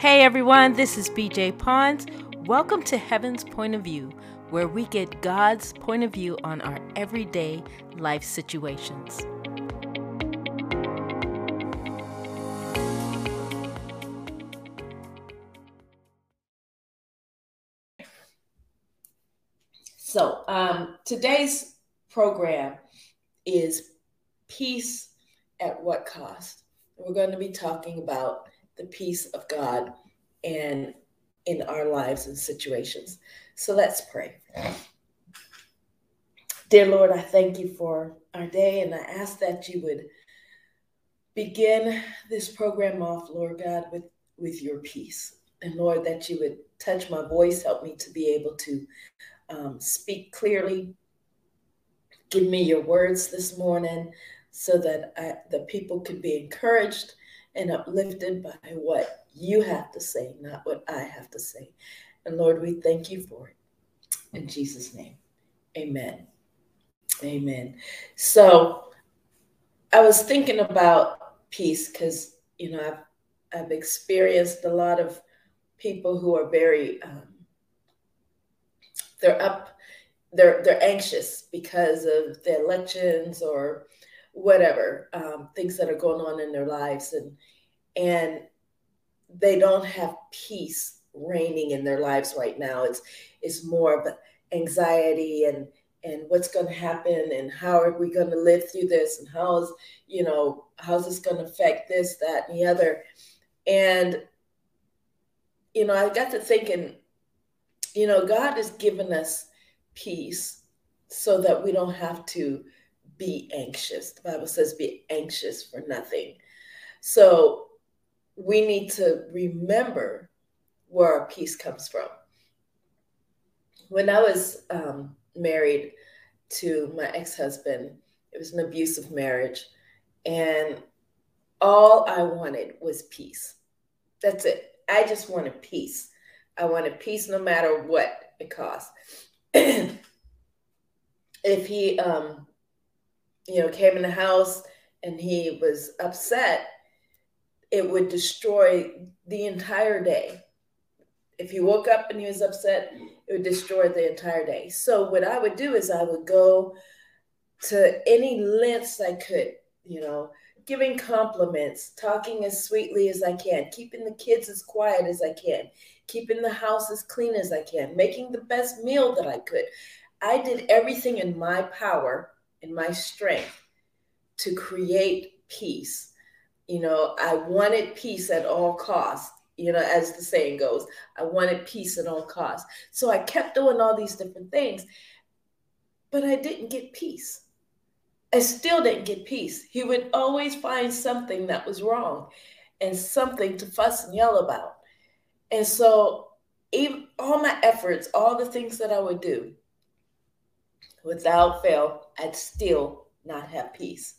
Hey everyone, this is BJ Pons. Welcome to Heaven's Point of View, where we get God's point of view on our everyday life situations. So, um, today's program is Peace at What Cost? We're going to be talking about the peace of God and in our lives and situations. So let's pray. Dear Lord, I thank you for our day and I ask that you would begin this program off, Lord God, with, with your peace. And Lord, that you would touch my voice, help me to be able to um, speak clearly. Give me your words this morning so that I, the people could be encouraged and uplifted by what you have to say, not what I have to say. And Lord, we thank you for it. In Jesus' name, amen. Amen. So I was thinking about peace because, you know, I've, I've experienced a lot of people who are very, um, they're up, they're, they're anxious because of the elections or whatever um, things that are going on in their lives and and they don't have peace reigning in their lives right now it's it's more of anxiety and and what's going to happen and how are we going to live through this and how is you know how's this going to affect this that and the other and you know i got to thinking you know god has given us peace so that we don't have to be anxious. The Bible says, be anxious for nothing. So we need to remember where our peace comes from. When I was um, married to my ex husband, it was an abusive marriage. And all I wanted was peace. That's it. I just wanted peace. I wanted peace no matter what it cost. if he um, you know, came in the house and he was upset, it would destroy the entire day. If he woke up and he was upset, it would destroy the entire day. So what I would do is I would go to any lengths I could, you know, giving compliments, talking as sweetly as I can, keeping the kids as quiet as I can, keeping the house as clean as I can, making the best meal that I could. I did everything in my power and my strength to create peace. You know, I wanted peace at all costs. You know, as the saying goes, I wanted peace at all costs. So I kept doing all these different things, but I didn't get peace. I still didn't get peace. He would always find something that was wrong and something to fuss and yell about. And so, even all my efforts, all the things that I would do, without fail, I'd still not have peace.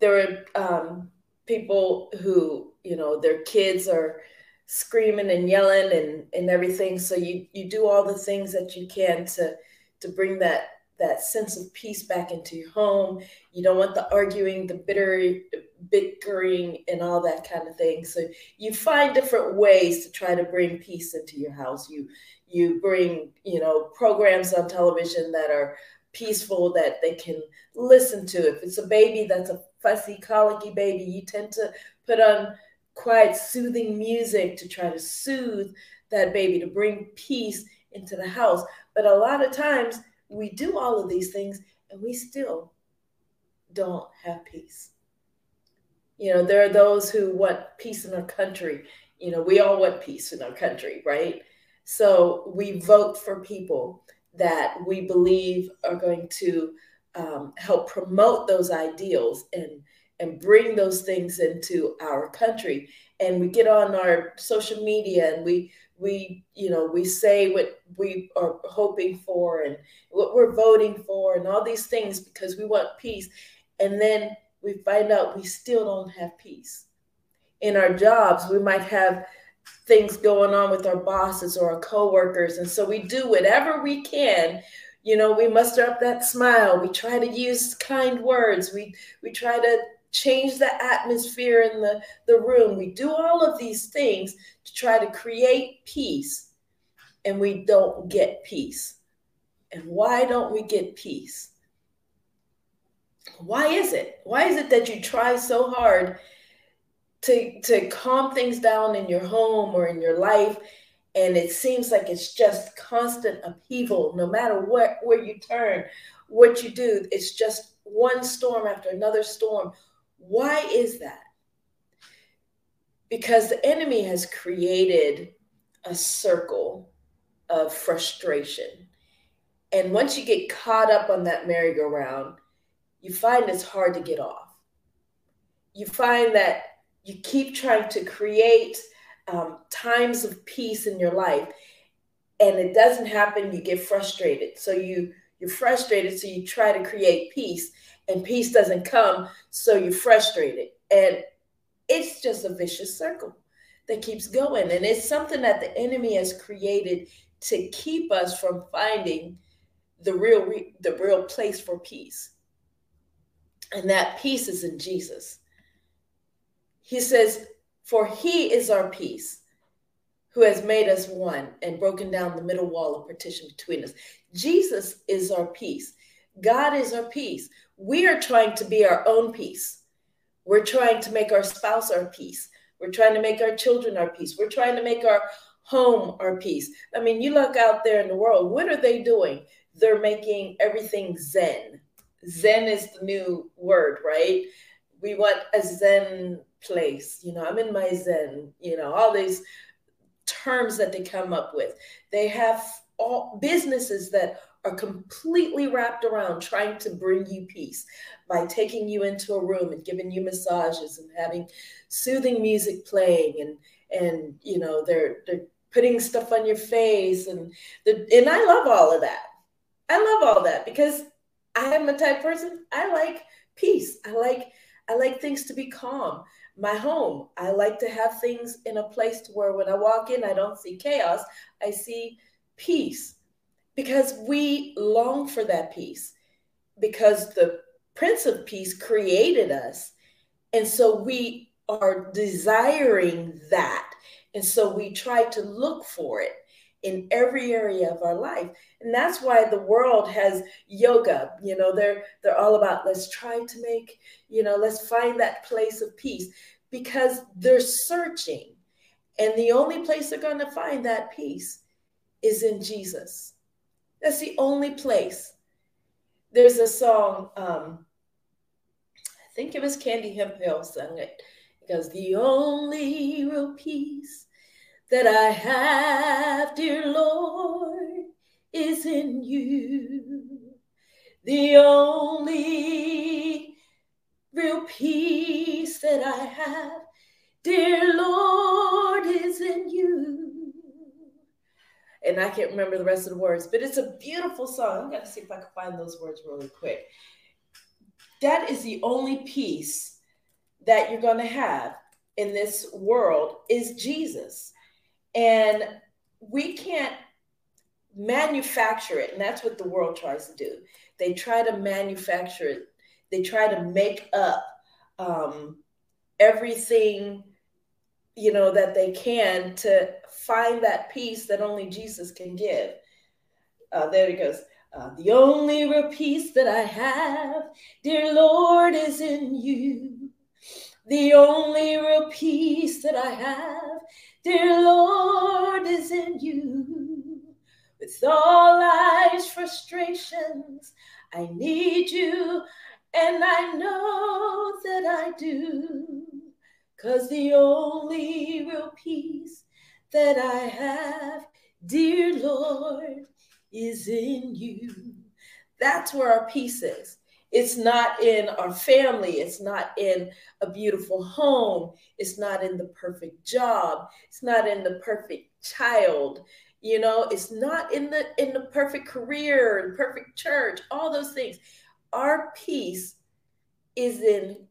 There are um, people who, you know, their kids are screaming and yelling and, and everything. So you, you do all the things that you can to, to bring that, that sense of peace back into your home. You don't want the arguing, the bitter, bickering, and all that kind of thing. So you find different ways to try to bring peace into your house. You you bring you know programs on television that are peaceful that they can listen to. If it's a baby that's a fussy colicky baby you tend to put on quiet soothing music to try to soothe that baby to bring peace into the house. But a lot of times we do all of these things and we still don't have peace. You know there are those who want peace in our country. You know we all want peace in our country right? So we vote for people that we believe are going to um, help promote those ideals and and bring those things into our country. And we get on our social media and we we you know we say what we are hoping for and what we're voting for and all these things because we want peace. And then we find out we still don't have peace. In our jobs, we might have things going on with our bosses or our coworkers. And so we do whatever we can. You know, we muster up that smile. We try to use kind words. We we try to change the atmosphere in the, the room. We do all of these things to try to create peace, and we don't get peace. And why don't we get peace? Why is it? Why is it that you try so hard to, to calm things down in your home or in your life? And it seems like it's just constant upheaval, no matter what where you turn, what you do. It's just one storm after another storm. Why is that? Because the enemy has created a circle of frustration. And once you get caught up on that merry-go-round, you find it's hard to get off. You find that you keep trying to create um, times of peace in your life, and it doesn't happen. You get frustrated, so you you're frustrated, so you try to create peace, and peace doesn't come, so you're frustrated, and it's just a vicious circle that keeps going, and it's something that the enemy has created to keep us from finding the real the real place for peace and that peace is in Jesus. He says, For he is our peace, who has made us one and broken down the middle wall of partition between us. Jesus is our peace. God is our peace. We are trying to be our own peace. We're trying to make our spouse our peace. We're trying to make our children our peace. We're trying to make our home our peace. I mean, you look out there in the world, what are they doing? They're making everything Zen Zen is the new word, right? We want a Zen place. You know, I'm in my Zen, you know, all these terms that they come up with. They have all businesses that are completely wrapped around trying to bring you peace by taking you into a room and giving you massages and having soothing music playing and and you know they're they're putting stuff on your face and the, and I love all of that. I love all that because I am a type person. I like peace. I like I like things to be calm. My home, I like to have things in a place to where when I walk in, I don't see chaos. I see peace because we long for that peace because the Prince of Peace created us. And so we are desiring that. And so we try to look for it in every area of our life. And that's why the world has yoga. You know they're they're all about let's try to make you know let's find that place of peace. Because they're searching. And the only place they're going to find that peace is in jesus. That's the only place. There's a song um i think it was candy hemphill sung it. It goes the only real peace that I have, dear Lord, is in you. The only real peace that I have, dear Lord, is in you. And I can't remember the rest of the words, but it's a beautiful song. I'm going to see if I can find those words really quick. That is the only peace that you're going to have in this world is Jesus. And we can't manufacture it. And that's what the world tries to do. They try to manufacture it, they try to make up um, everything you know that they can to find that peace that only jesus can give uh, there it goes uh, the only real peace that i have dear lord is in you the only real peace that i have dear Lord, is in you. With all life's frustrations, I need you, and I know that I do. Cause the only real peace that I have, dear Lord, is in you. That's where our peace is. It's not in our family. It's not in a beautiful home. It's not in the perfect job. It's not in the perfect child. You know, it's not in the in the perfect career and perfect church, all those things. Our peace is in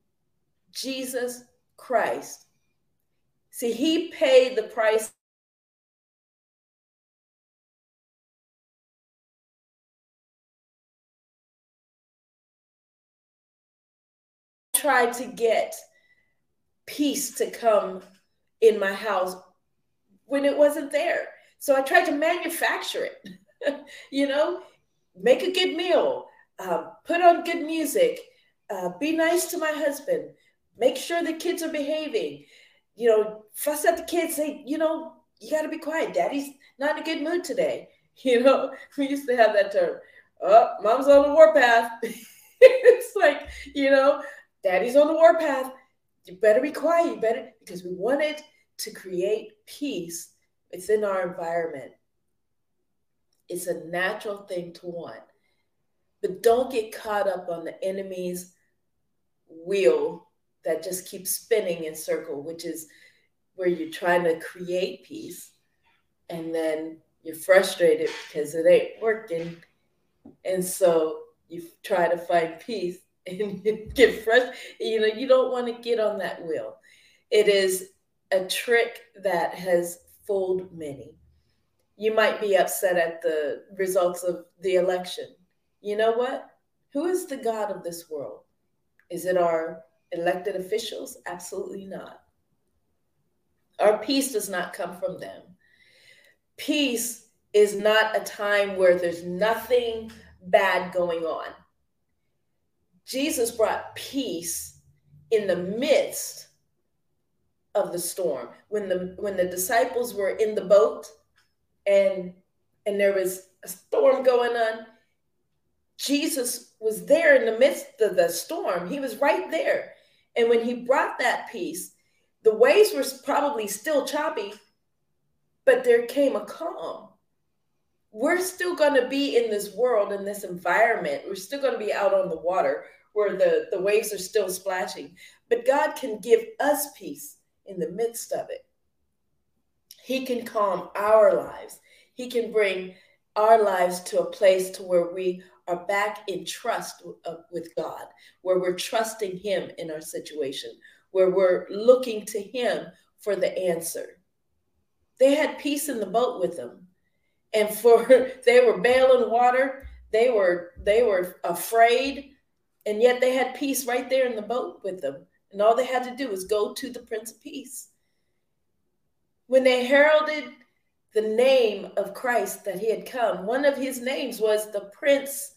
Jesus Christ. See, he paid the price tried to get peace to come in my house when it wasn't there. So I tried to manufacture it, you know, make a good meal, uh, put on good music, uh, be nice to my husband, make sure the kids are behaving, you know, fuss at the kids, say, you know, you got to be quiet. Daddy's not in a good mood today. You know, we used to have that term. Oh, mom's on the warpath. it's like, you know, daddy's on the warpath. You better be quiet. You better, because we wanted to create peace within our environment. It's a natural thing to want. But don't get caught up on the enemy's wheel that just keeps spinning in circle, which is where you're trying to create peace and then you're frustrated because it ain't working. And so you try to find peace and get frustrated. You know, you don't want to get on that wheel. It is a trick that has fooled many. You might be upset at the results of the election. You know what? Who is the God of this world? Is it our elected officials? Absolutely not. Our peace does not come from them. Peace is not a time where there's nothing bad going on. Jesus brought peace in the midst of the storm. When the when the disciples were in the boat and and there was a storm going on, Jesus was there in the midst of the storm. He was right there. And when he brought that peace, the waves were probably still choppy, but there came a calm. We're still going to be in this world, in this environment. We're still going to be out on the water where the, the waves are still splashing. But God can give us peace in the midst of it. He can calm our lives. He can bring our lives to a place to where we are back in trust uh, with God, where we're trusting Him in our situation, where we're looking to Him for the answer. They had peace in the boat with them, and for they were bailing water. They were they were afraid, and yet they had peace right there in the boat with them. And all they had to do was go to the Prince of Peace. When they heralded the name of Christ that he had come, one of his names was the Prince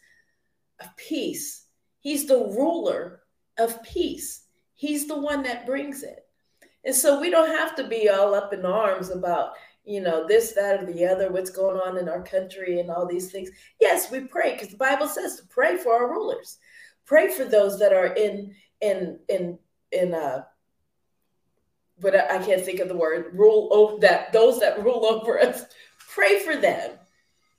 of Peace. He's the ruler of peace. He's the one that brings it. And so we don't have to be all up in arms about, you know, this, that, or the other, what's going on in our country and all these things. Yes, we pray because the Bible says to pray for our rulers. Pray for those that are in in in in uh but I can't think of the word rule over that those that rule over us. Pray for them.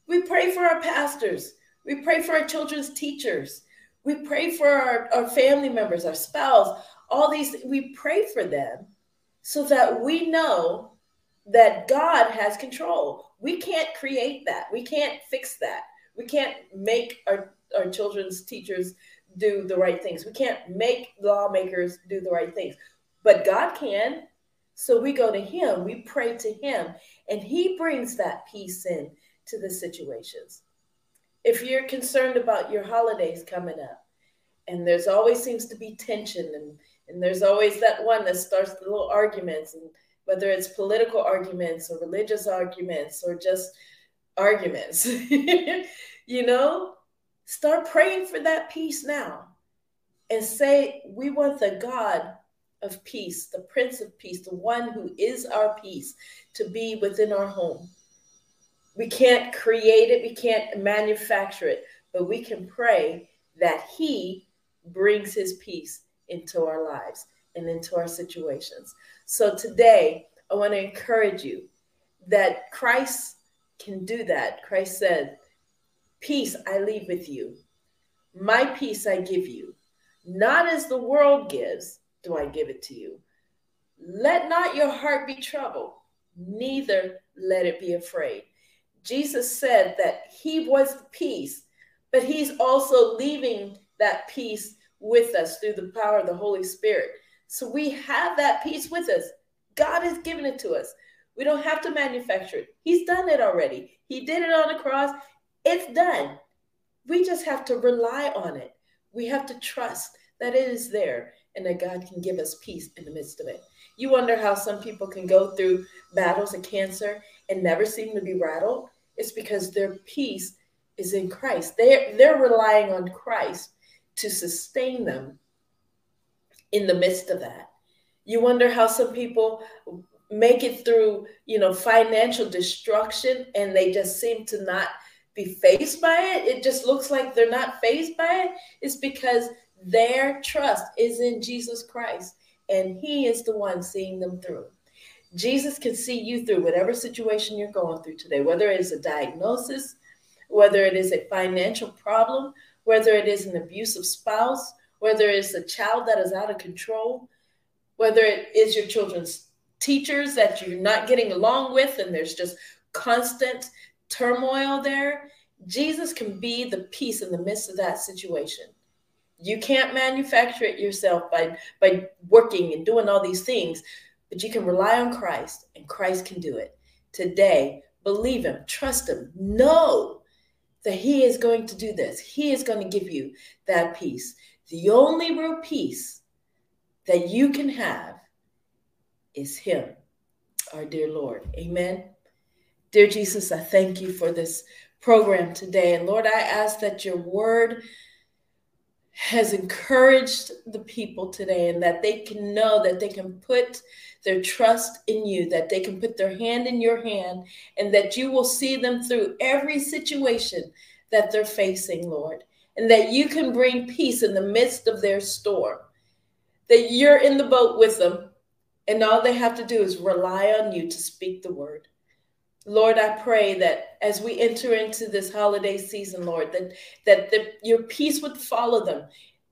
We pray for our pastors. We pray for our children's teachers. We pray for our, our family members, our spouse, all these, we pray for them so that we know that God has control. We can't create that. We can't fix that. We can't make our, our children's teachers do the right things. We can't make lawmakers do the right things. But God can. So we go to him, we pray to him, and he brings that peace in to the situations. If you're concerned about your holidays coming up, and there's always seems to be tension and and there's always that one that starts the little arguments, and whether it's political arguments or religious arguments or just arguments, you know, start praying for that peace now and say, We want the God of peace, the Prince of Peace, the one who is our peace, to be within our home. We can't create it, we can't manufacture it, but we can pray that He brings His peace into our lives and into our situations. So today, I want to encourage you that Christ can do that. Christ said, Peace I leave with you, my peace I give you. Not as the world gives, do I give it to you. Let not your heart be troubled, neither let it be afraid. Jesus said that he was peace, but he's also leaving that peace with us through the power of the Holy Spirit. So we have that peace with us. God has given it to us. We don't have to manufacture it. He's done it already. He did it on the cross. It's done. We just have to rely on it. We have to trust that it is there and that God can give us peace in the midst of it. You wonder how some people can go through battles of cancer and never seem to be rattled. It's because their peace is in Christ. They're, they're relying on Christ to sustain them in the midst of that. You wonder how some people make it through, you know, financial destruction and they just seem to not be faced by it. It just looks like they're not faced by it. It's because their trust is in Jesus Christ and he is the one seeing them through. Jesus can see you through whatever situation you're going through today, whether it is a diagnosis, whether it is a financial problem, whether it is an abusive spouse, whether it's a child that is out of control, whether it is your children's teachers that you're not getting along with and there's just constant turmoil there. Jesus can be the peace in the midst of that situation. You can't manufacture it yourself by, by working and doing all these things, but you can rely on Christ and Christ can do it. Today, believe Him, trust Him, know that He is going to do this. He is going to give you that peace. The only real peace that you can have is Him, our dear Lord. Amen. Dear Jesus, I thank you for this program today. And Lord, I ask that your word has encouraged the people today and that they can know that they can put their trust in you, that they can put their hand in your hand, and that you will see them through every situation that they're facing, Lord, and that you can bring peace in the midst of their storm, that you're in the boat with them, and all they have to do is rely on you to speak the word. Lord, I pray that as we enter into this holiday season, Lord, that that the, your peace would follow them.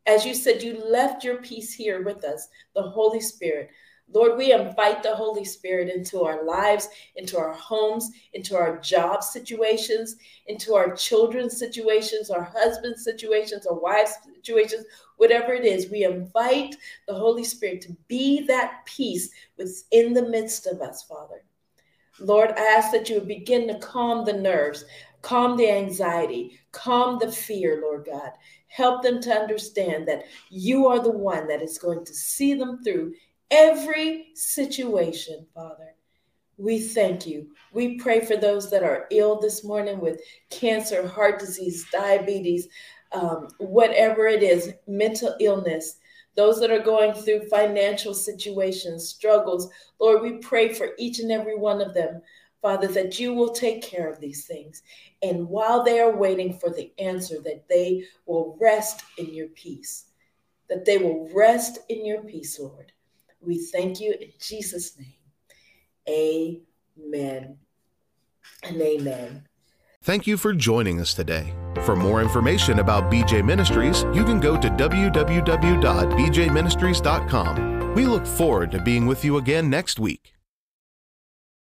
As you said, you left your peace here with us, the Holy Spirit. Lord, we invite the Holy Spirit into our lives, into our homes, into our job situations, into our children's situations, our husband's situations, our wives' situations, whatever it is. We invite the Holy Spirit to be that peace within the midst of us, Father. Lord, I ask that you would begin to calm the nerves, calm the anxiety, calm the fear, Lord God. Help them to understand that you are the one that is going to see them through every situation, Father. We thank you. We pray for those that are ill this morning with cancer, heart disease, diabetes, um, whatever it is, mental illness, those that are going through financial situations, struggles. Lord, we pray for each and every one of them, Father, that you will take care of these things. And while they are waiting for the answer, that they will rest in your peace, that they will rest in your peace, Lord. We thank you in Jesus' name. Amen and amen. Thank you for joining us today. For more information about BJ Ministries, you can go to www.bjministries.com. We look forward to being with you again next week.